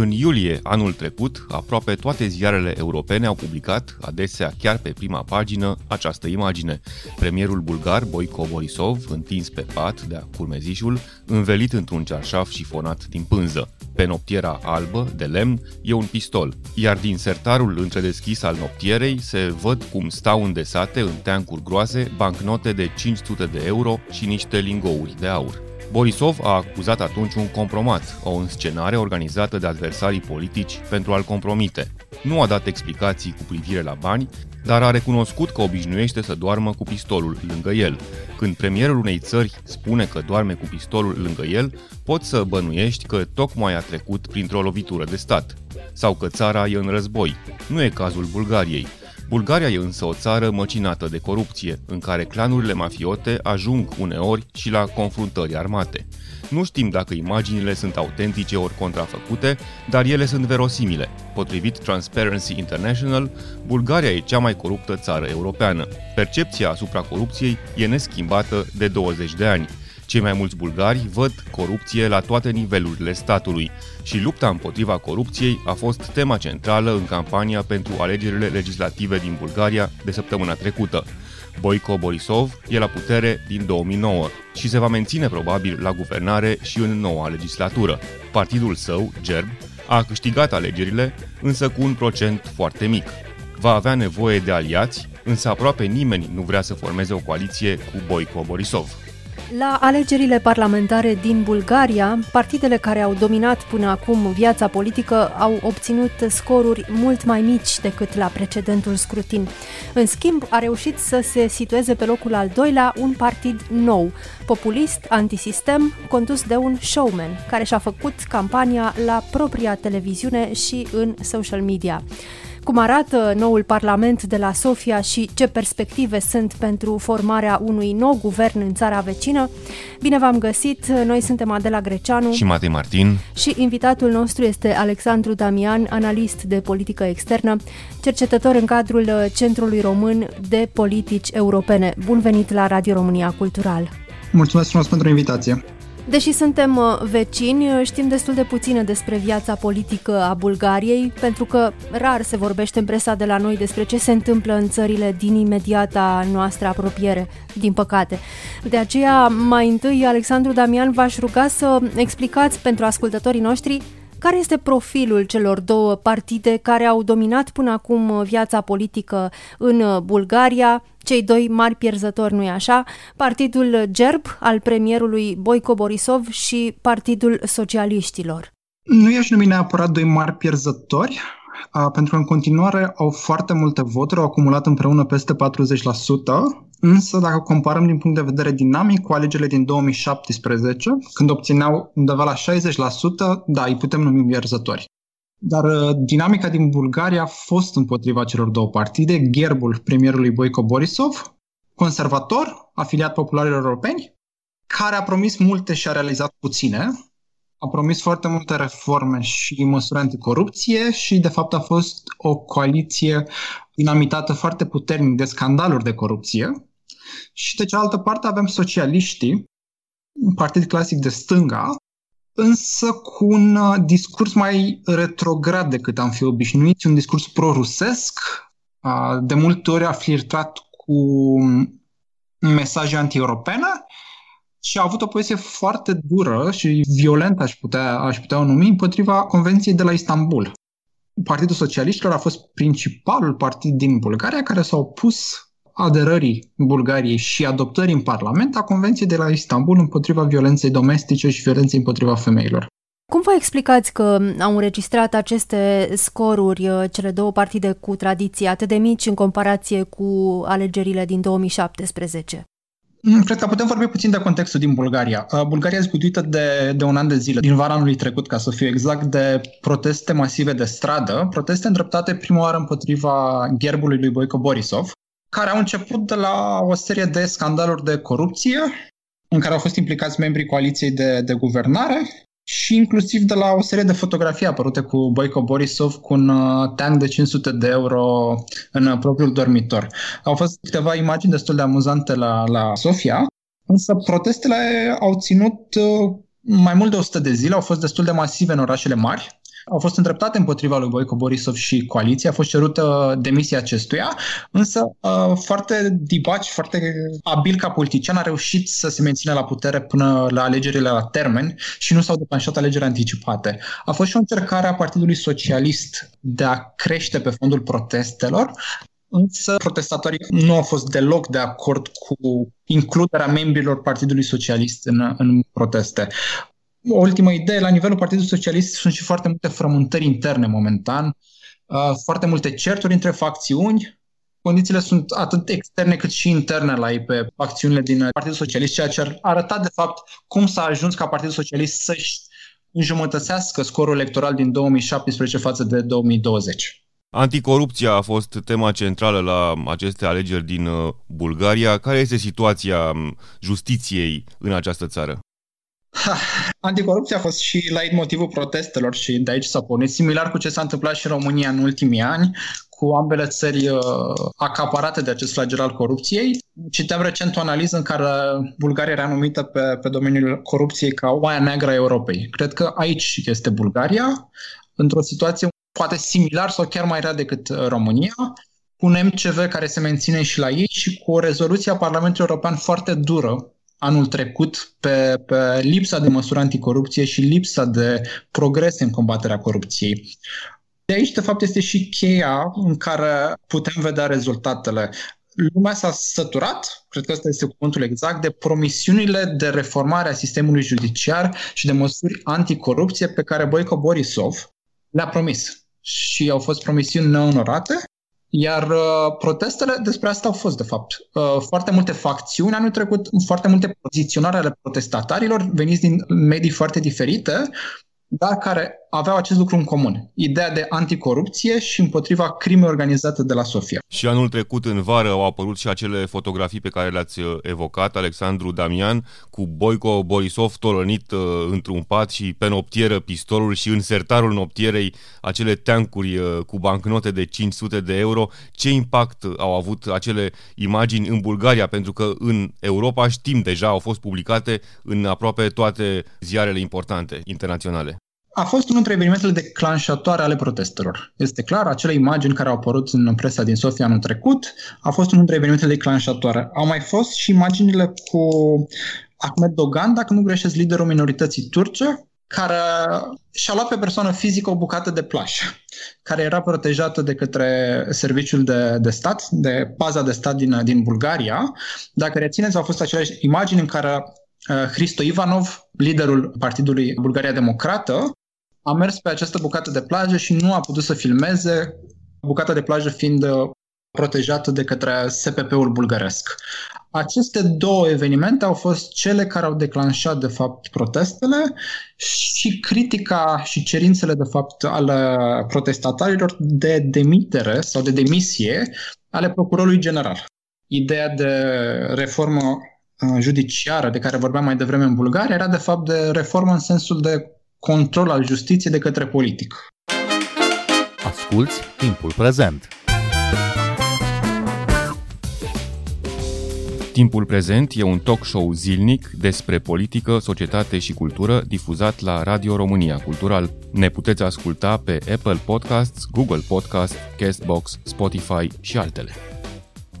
În iulie anul trecut, aproape toate ziarele europene au publicat, adesea chiar pe prima pagină, această imagine. Premierul bulgar Boico Borisov, întins pe pat de-a curmezișul, învelit într-un cearșaf șifonat din pânză. Pe noptiera albă, de lemn, e un pistol, iar din sertarul întredeschis al noptierei se văd cum stau îndesate în teancuri groase bancnote de 500 de euro și niște lingouri de aur. Borisov a acuzat atunci un compromat, o înscenare organizată de adversarii politici pentru a-l compromite. Nu a dat explicații cu privire la bani, dar a recunoscut că obișnuiește să doarmă cu pistolul lângă el. Când premierul unei țări spune că doarme cu pistolul lângă el, poți să bănuiești că tocmai a trecut printr-o lovitură de stat. Sau că țara e în război. Nu e cazul Bulgariei. Bulgaria e însă o țară măcinată de corupție, în care clanurile mafiote ajung uneori și la confruntări armate. Nu știm dacă imaginile sunt autentice ori contrafăcute, dar ele sunt verosimile. Potrivit Transparency International, Bulgaria e cea mai coruptă țară europeană. Percepția asupra corupției e neschimbată de 20 de ani. Cei mai mulți bulgari văd corupție la toate nivelurile statului și lupta împotriva corupției a fost tema centrală în campania pentru alegerile legislative din Bulgaria de săptămâna trecută. Boico Borisov e la putere din 2009 și se va menține probabil la guvernare și în noua legislatură. Partidul său, GERB, a câștigat alegerile, însă cu un procent foarte mic. Va avea nevoie de aliați, însă aproape nimeni nu vrea să formeze o coaliție cu Boico Borisov. La alegerile parlamentare din Bulgaria, partidele care au dominat până acum viața politică au obținut scoruri mult mai mici decât la precedentul scrutin. În schimb, a reușit să se situeze pe locul al doilea un partid nou, populist, antisistem, condus de un showman, care și-a făcut campania la propria televiziune și în social media cum arată noul Parlament de la Sofia și ce perspective sunt pentru formarea unui nou guvern în țara vecină. Bine v-am găsit! Noi suntem Adela Greceanu și Matei Martin și invitatul nostru este Alexandru Damian, analist de politică externă, cercetător în cadrul Centrului Român de Politici Europene. Bun venit la Radio România Cultural! Mulțumesc frumos pentru invitație! Deși suntem uh, vecini, uh, știm destul de puține despre viața politică a Bulgariei, pentru că rar se vorbește în presa de la noi despre ce se întâmplă în țările din imediata noastră apropiere, din păcate. De aceea, mai întâi, Alexandru Damian, v-aș ruga să explicați pentru ascultătorii noștri care este profilul celor două partide care au dominat până acum viața politică în Bulgaria, cei doi mari pierzători, nu-i așa? Partidul GERB al premierului Boico Borisov și Partidul Socialiștilor. Nu i-aș numi neapărat doi mari pierzători, pentru că în continuare au foarte multe voturi, au acumulat împreună peste 40%, însă dacă comparăm din punct de vedere dinamic cu alegerile din 2017, când obțineau undeva la 60%, da, îi putem numi pierzători. Dar uh, dinamica din Bulgaria a fost împotriva celor două partide, Gerbul premierului Boico Borisov, conservator, afiliat popularilor europeni, care a promis multe și a realizat puține, a promis foarte multe reforme și măsuri anticorupție și, de fapt, a fost o coaliție dinamitată foarte puternic de scandaluri de corupție. Și, de cealaltă parte, avem socialiștii, un partid clasic de stânga, însă cu un uh, discurs mai retrograd decât am fi obișnuiți, un discurs pro-rusesc, uh, de multe ori a flirtat cu mesaje anti-europene și a avut o poziție foarte dură și violentă, aș putea, aș putea o numi, împotriva Convenției de la Istanbul. Partidul Socialiștilor a fost principalul partid din Bulgaria care s-a opus aderării Bulgariei și adoptării în Parlament a Convenției de la Istanbul împotriva violenței domestice și violenței împotriva femeilor. Cum vă explicați că au înregistrat aceste scoruri uh, cele două partide cu tradiții atât de mici în comparație cu alegerile din 2017? Mm, cred că putem vorbi puțin de contextul din Bulgaria. Uh, Bulgaria este zguduită de, de un an de zile, din vara anului trecut, ca să fiu exact, de proteste masive de stradă, proteste îndreptate prima oară împotriva gherbului lui Boico Borisov, care au început de la o serie de scandaluri de corupție în care au fost implicați membrii coaliției de, de guvernare și inclusiv de la o serie de fotografii apărute cu Boico Borisov cu un uh, tank de 500 de euro în uh, propriul dormitor. Au fost câteva imagini destul de amuzante la, la Sofia, însă protestele au ținut uh, mai mult de 100 de zile, au fost destul de masive în orașele mari, au fost îndreptate împotriva lui Boico Borisov și coaliția, a fost cerută demisia acestuia, însă uh, foarte dibaci, foarte abil ca politician a reușit să se mențină la putere până la alegerile la termen și nu s-au declanșat alegeri anticipate. A fost și o încercare a Partidului Socialist de a crește pe fondul protestelor, Însă protestatorii nu au fost deloc de acord cu includerea membrilor Partidului Socialist în, în proteste. O ultimă idee, la nivelul Partidului Socialist sunt și foarte multe frământări interne momentan, uh, foarte multe certuri între facțiuni, condițiile sunt atât externe cât și interne la ei pe acțiunile din Partidul Socialist, ceea ce ar arăta de fapt cum s-a ajuns ca Partidul Socialist să-și înjumătățească scorul electoral din 2017 față de 2020. Anticorupția a fost tema centrală la aceste alegeri din uh, Bulgaria. Care este situația um, justiției în această țară? Ha, anticorupția a fost și la motivul protestelor și de aici s-a pornit, similar cu ce s-a întâmplat și în România în ultimii ani, cu ambele țări uh, acaparate de acest flagel al corupției. Citeam recent o analiză în care Bulgaria era numită pe, pe domeniul corupției ca oaia neagră a Europei. Cred că aici este Bulgaria, într-o situație poate similar sau chiar mai rea decât uh, România, cu un MCV care se menține și la ei și cu o rezoluție a Parlamentului European foarte dură anul trecut pe, pe lipsa de măsuri anticorupție și lipsa de progres în combaterea corupției. De aici, de fapt, este și cheia în care putem vedea rezultatele. Lumea s-a săturat, cred că ăsta este cuvântul exact, de promisiunile de reformare a sistemului judiciar și de măsuri anticorupție pe care Boico Borisov le-a promis. Și au fost promisiuni neonorate iar uh, protestele despre asta au fost, de fapt. Uh, foarte multe facțiuni anul trecut, foarte multe poziționare ale protestatarilor veniți din medii foarte diferite, dar care aveau acest lucru în comun. Ideea de anticorupție și împotriva crimei organizate de la Sofia. Și anul trecut, în vară, au apărut și acele fotografii pe care le-ați uh, evocat, Alexandru Damian, cu Boico Borisov tolănit uh, într-un pat și pe noptieră pistolul și în sertarul noptierei acele teancuri uh, cu bancnote de 500 de euro. Ce impact au avut acele imagini în Bulgaria? Pentru că în Europa știm deja, au fost publicate în aproape toate ziarele importante internaționale a fost unul dintre evenimentele declanșatoare ale protestelor. Este clar, acele imagini care au apărut în presa din Sofia anul trecut a fost unul dintre evenimentele declanșatoare. Au mai fost și imaginile cu Ahmed Dogan, dacă nu greșesc, liderul minorității turce, care și-a luat pe persoană fizică o bucată de plajă, care era protejată de către serviciul de, de stat, de paza de stat din, din Bulgaria. Dacă rețineți, au fost aceleași imagini în care uh, Hristo Ivanov, liderul Partidului Bulgaria Democrată, a mers pe această bucată de plajă și nu a putut să filmeze, bucata de plajă fiind uh, protejată de către SPP-ul bulgaresc. Aceste două evenimente au fost cele care au declanșat, de fapt, protestele și critica și cerințele, de fapt, ale protestatarilor de demitere sau de demisie ale procurorului general. Ideea de reformă uh, judiciară de care vorbeam mai devreme în Bulgaria era, de fapt, de reformă în sensul de control al justiției de către politic. Asculți timpul prezent! Timpul prezent e un talk show zilnic despre politică, societate și cultură difuzat la Radio România Cultural. Ne puteți asculta pe Apple Podcasts, Google Podcasts, Castbox, Spotify și altele.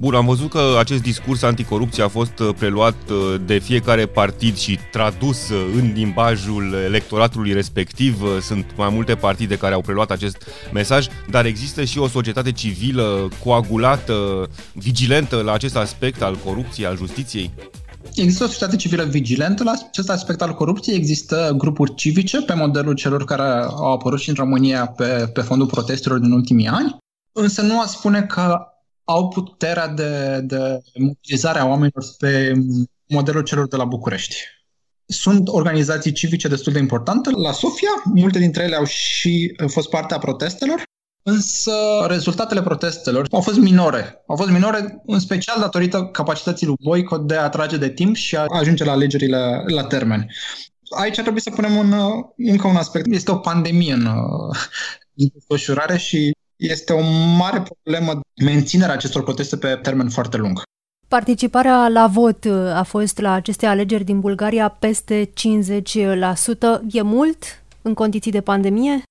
Bun, am văzut că acest discurs anticorupție a fost uh, preluat uh, de fiecare partid și tradus uh, în limbajul electoratului respectiv. Sunt mai multe partide care au preluat acest mesaj, dar există și o societate civilă coagulată, vigilentă la acest aspect al corupției, al justiției? Există o societate civilă vigilentă la acest aspect al corupției, există grupuri civice pe modelul celor care au apărut și în România pe, pe fondul protestelor din ultimii ani, însă nu a spune că au puterea de, de mobilizare a oamenilor pe modelul celor de la București. Sunt organizații civice destul de importante la Sofia, multe dintre ele au și fost parte a protestelor, însă rezultatele protestelor au fost minore. Au fost minore în special datorită capacității lui Boico de a trage de timp și a ajunge la alegerile la termen. Aici trebuie să punem un, încă un aspect. Este o pandemie în, în desfășurare și este o mare problemă menținerea acestor proteste pe termen foarte lung. Participarea la vot a fost la aceste alegeri din Bulgaria peste 50%. E mult în condiții de pandemie?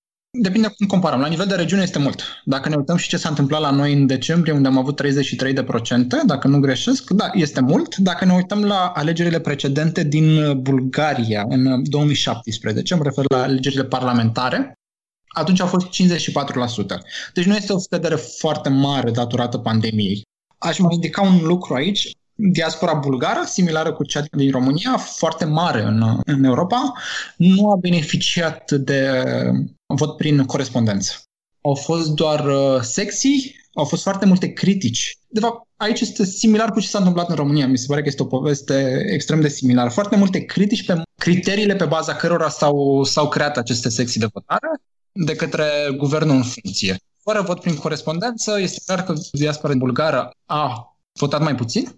Depinde cum comparăm. La nivel de regiune este mult. Dacă ne uităm și ce s-a întâmplat la noi în decembrie, unde am avut 33%, dacă nu greșesc, da, este mult. Dacă ne uităm la alegerile precedente din Bulgaria în 2017, mă refer la alegerile parlamentare, atunci a fost 54%. Deci nu este o scădere foarte mare datorată pandemiei. Aș mai indica un lucru aici. Diaspora bulgară, similară cu cea din România, foarte mare în, în Europa, nu a beneficiat de vot prin corespondență. Au fost doar uh, secții, au fost foarte multe critici. De fapt, aici este similar cu ce s-a întâmplat în România. Mi se pare că este o poveste extrem de similară. Foarte multe critici pe criteriile pe baza cărora s-au, s-au creat aceste secții de votare de către guvernul în funcție. Fără vot prin corespondență, este clar că diaspora bulgară a votat mai puțin,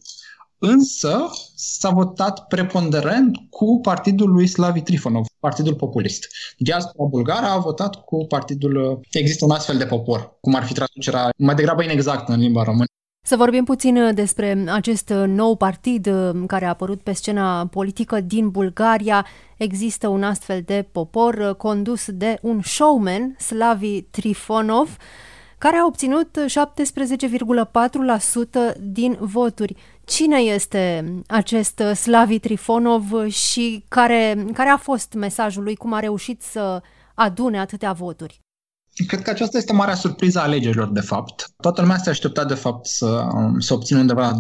însă s-a votat preponderent cu partidul lui Slavi Trifonov, Partidul Populist. Diaspora bulgară a votat cu partidul... Există un astfel de popor, cum ar fi traducerea mai degrabă inexactă în limba română. Să vorbim puțin despre acest nou partid care a apărut pe scena politică din Bulgaria. Există un astfel de popor condus de un showman, Slavi Trifonov, care a obținut 17,4% din voturi. Cine este acest Slavi Trifonov și care, care a fost mesajul lui? Cum a reușit să adune atâtea voturi? Cred că aceasta este marea surpriză a alegerilor, de fapt. Toată lumea se aștepta, de fapt, să, să obțină undeva la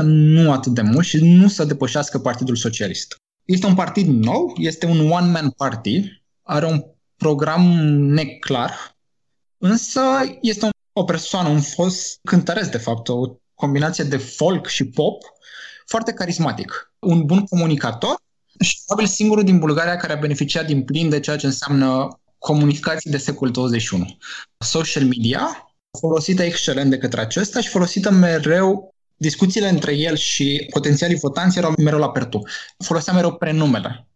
12-14%, nu atât de mult și nu să depășească Partidul Socialist. Este un partid nou, este un one-man party, are un program neclar, însă este o persoană, un fost cântăresc, de fapt, o combinație de folk și pop, foarte carismatic. Un bun comunicator și probabil singurul din Bulgaria care a beneficiat din plin de ceea ce înseamnă comunicații de secol 21. Social media, folosită excelent de către acesta și folosită mereu discuțiile între el și potențialii votanți erau mereu la pertu. Folosea mereu prenumele.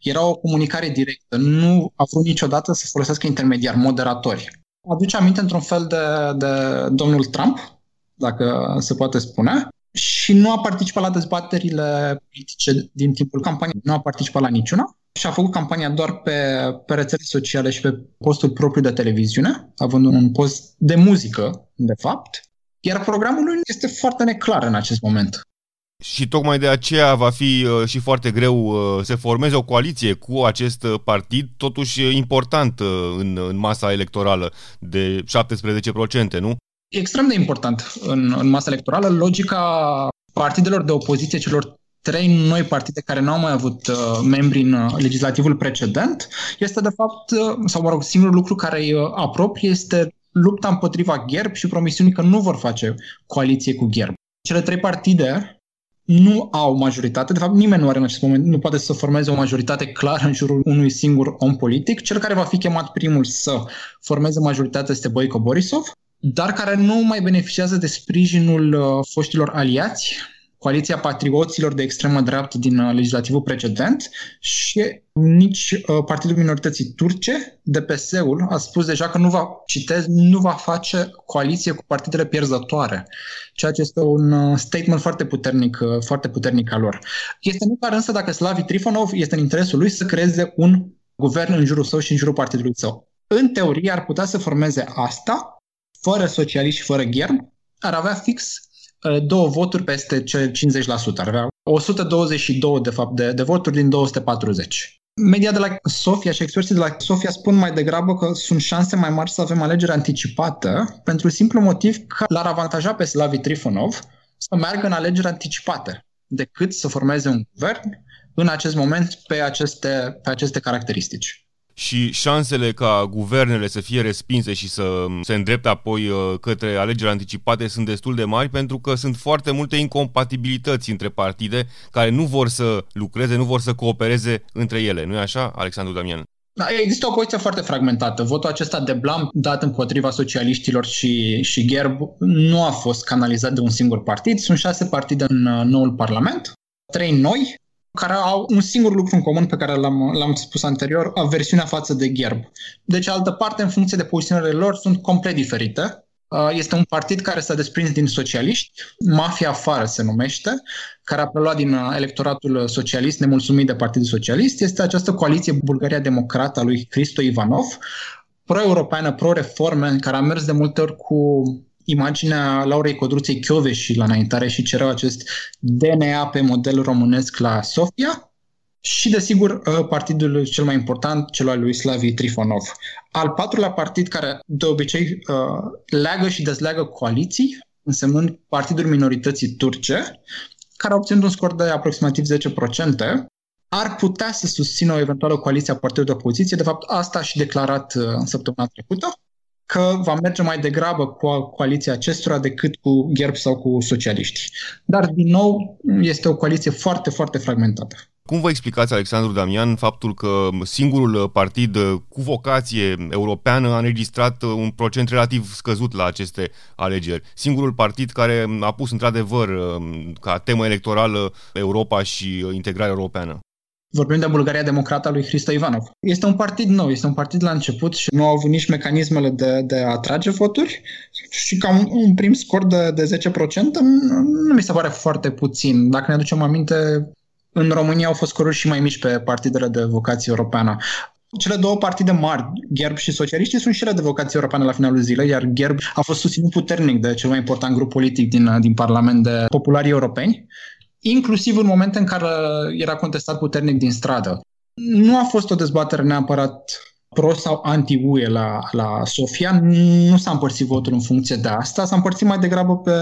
Era o comunicare directă. Nu a vrut niciodată să folosească intermediari, moderatori. Aduce aminte într-un fel de, de domnul Trump, dacă se poate spune, și nu a participat la dezbaterile politice din timpul campaniei. Nu a participat la niciuna și a făcut campania doar pe, pe rețele sociale și pe postul propriu de televiziune, având un post de muzică, de fapt, iar programul lui este foarte neclar în acest moment. Și tocmai de aceea va fi uh, și foarte greu uh, să formeze o coaliție cu acest uh, partid, totuși important în, în masa electorală de 17%, nu? Extrem de important în, în masa electorală. Logica partidelor de opoziție, celor trei noi partide care nu au mai avut uh, membri în uh, legislativul precedent, este de fapt, uh, sau mă rog, singurul lucru care îi uh, apropie este lupta împotriva GERB și promisiunii că nu vor face coaliție cu GERB. Cele trei partide nu au majoritate, de fapt nimeni nu are în acest moment, nu poate să formeze o majoritate clară în jurul unui singur om politic. Cel care va fi chemat primul să formeze majoritatea este Boico Borisov, dar care nu mai beneficiază de sprijinul uh, foștilor aliați, coaliția patrioților de extremă dreaptă din uh, legislativul precedent și nici uh, Partidul Minorității Turce, DPS-ul, a spus deja că nu va, citez, nu va face coaliție cu partidele pierzătoare, ceea ce este un uh, statement foarte puternic, foarte puternic al lor. Este nu clar însă dacă Slavi Trifonov este în interesul lui să creeze un guvern în jurul său și în jurul partidului său. În teorie ar putea să formeze asta, fără socialiști și fără gherm, ar avea fix Uh, două voturi peste cele 50%. Ar avea 122 de fapt de, de voturi din 240. Media de la Sofia și experții de la Sofia spun mai degrabă că sunt șanse mai mari să avem alegeri anticipată pentru simplu motiv că l-ar avantaja pe Slavi Trifonov să meargă în alegeri anticipate decât să formeze un guvern în acest moment pe aceste, pe aceste caracteristici și șansele ca guvernele să fie respinse și să se îndrepte apoi uh, către alegeri anticipate sunt destul de mari pentru că sunt foarte multe incompatibilități între partide care nu vor să lucreze, nu vor să coopereze între ele. Nu e așa, Alexandru Damian? Da, există o poziție foarte fragmentată. Votul acesta de blam dat împotriva socialiștilor și, și Gherb nu a fost canalizat de un singur partid. Sunt șase partide în uh, noul parlament, trei noi, care au un singur lucru în comun pe care l-am, l-am spus anterior, aversiunea față de gherb. De cealaltă parte, în funcție de poziționările lor, sunt complet diferite. Uh, este un partid care s-a desprins din socialiști, Mafia Afară se numește, care a preluat din uh, electoratul socialist, nemulțumit de Partidul Socialist. Este această coaliție Bulgaria Democrată a lui Cristo Ivanov, pro-europeană, pro-reforme, care a mers de multe ori cu imaginea Laurei Codruței și la înaintare și cereau acest DNA pe model românesc la Sofia și, desigur, uh, partidul cel mai important, cel al lui Slavi Trifonov. Al patrulea partid care de obicei uh, leagă și dezleagă coaliții, însemnând Partidul Minorității Turce, care a obținut un scor de aproximativ 10%, ar putea să susțină o eventuală coaliție a partidului de opoziție. De fapt, asta a și declarat uh, în săptămâna trecută că va merge mai degrabă cu coaliția acestora decât cu Gherb sau cu socialiști. Dar, din nou, este o coaliție foarte, foarte fragmentată. Cum vă explicați, Alexandru Damian, faptul că singurul partid cu vocație europeană a înregistrat un procent relativ scăzut la aceste alegeri? Singurul partid care a pus într-adevăr ca temă electorală Europa și integrarea europeană? Vorbim de Bulgaria Democrată a lui Hristo Ivanov. Este un partid nou, este un partid la început și nu au avut nici mecanismele de, de a atrage voturi și ca un, un prim scor de, de 10% nu, nu mi se pare foarte puțin. Dacă ne aducem aminte, în România au fost scoruri și mai mici pe partidele de vocație europeană. Cele două partide mari, Gherb și socialiștii, sunt și ele de vocație europeană la finalul zilei, iar Gherb a fost susținut puternic de cel mai important grup politic din, din Parlament de popularii europeni inclusiv în momente în care era contestat puternic din stradă. Nu a fost o dezbatere neapărat pro sau anti-UE la, la Sofia, nu s-a împărțit votul în funcție de asta, s-a împărțit mai degrabă pe,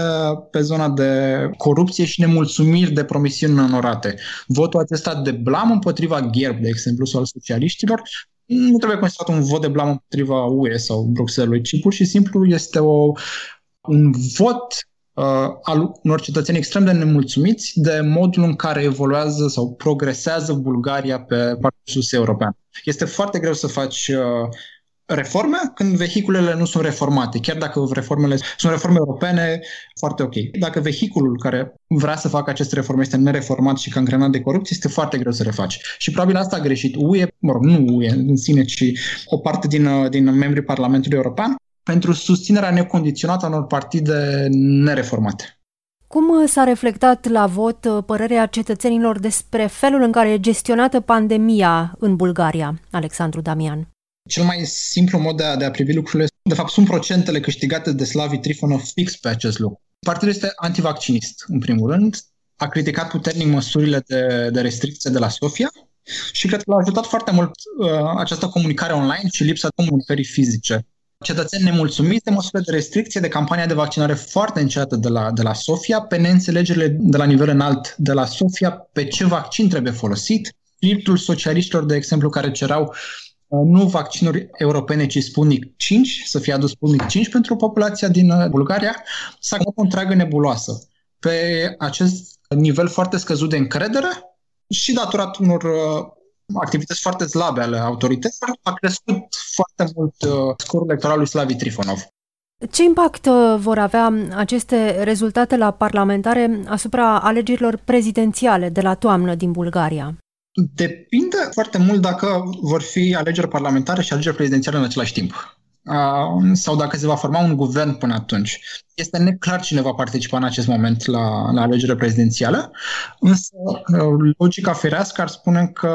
pe zona de corupție și nemulțumiri de promisiuni onorate. Votul acesta de blam împotriva Gherb, de exemplu, sau al socialiștilor, nu trebuie considerat un vot de blam împotriva UE sau Bruxelles, ci pur și simplu este o, un vot uh, al unor cetățeni extrem de nemulțumiți de modul în care evoluează sau progresează Bulgaria pe parcursul european. Este foarte greu să faci uh, reforme când vehiculele nu sunt reformate, chiar dacă reformele sunt reforme europene, foarte ok. Dacă vehiculul care vrea să facă aceste reforme este nereformat și cangrenat de corupție, este foarte greu să refaci. Și probabil asta a greșit UE, mă rog, nu UE în sine, ci o parte din, uh, din membrii Parlamentului European, pentru susținerea necondiționată a unor partide nereformate. Cum s-a reflectat la vot uh, părerea cetățenilor despre felul în care e gestionată pandemia în Bulgaria, Alexandru Damian? Cel mai simplu mod de a, de a privi lucrurile, de fapt, sunt procentele câștigate de Slavi Trifonov fix pe acest lucru. Partidul este antivaccinist, în primul rând, a criticat puternic măsurile de, de restricție de la Sofia și cred că l-a ajutat foarte mult uh, această comunicare online și lipsa comunicării fizice cetățeni nemulțumiți de măsurile de restricție, de campania de vaccinare foarte înceată de la, de la Sofia, pe neînțelegerile de la nivel înalt de la Sofia, pe ce vaccin trebuie folosit, spiritul socialiștilor, de exemplu, care cerau uh, nu vaccinuri europene, ci Sputnik 5, să fie adus Sputnik 5 pentru populația din uh, Bulgaria, s-a o întreagă nebuloasă. Pe acest nivel foarte scăzut de încredere și datorat unor uh, activități foarte slabe ale autorităților, a crescut foarte mult uh, scorul electoral lui Slavi Trifonov. Ce impact uh, vor avea aceste rezultate la parlamentare asupra alegerilor prezidențiale de la toamnă din Bulgaria? Depinde foarte mult dacă vor fi alegeri parlamentare și alegeri prezidențiale în același timp sau dacă se va forma un guvern până atunci. Este neclar cine va participa în acest moment la, la alegerile prezidențiale, însă logica firească ar spune că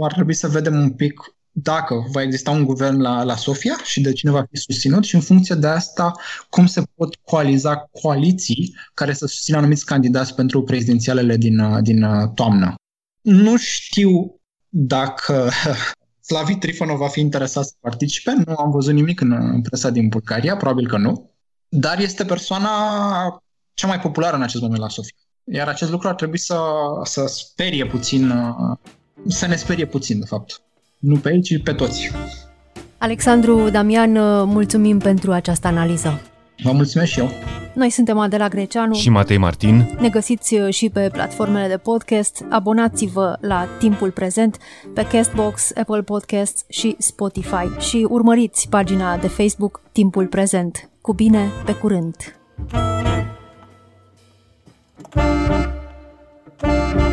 ar trebui să vedem un pic dacă va exista un guvern la, la Sofia și de cine va fi susținut și în funcție de asta cum se pot coaliza coaliții care să susțină anumiți candidați pentru prezidențialele din, din toamnă. Nu știu dacă Slavi Trifonov va fi interesat să participe, nu am văzut nimic în presa din Bulgaria, probabil că nu, dar este persoana cea mai populară în acest moment la Sofia. Iar acest lucru ar trebui să, să sperie puțin, să ne sperie puțin, de fapt. Nu pe ei, ci pe toți. Alexandru Damian, mulțumim pentru această analiză. Vă mulțumesc și eu. Noi suntem Adela Greceanu și Matei Martin. Ne găsiți uh, și pe platformele de podcast. Abonați-vă la Timpul Prezent pe Castbox, Apple Podcasts și Spotify și urmăriți pagina de Facebook Timpul Prezent. Cu bine, pe curând! thank you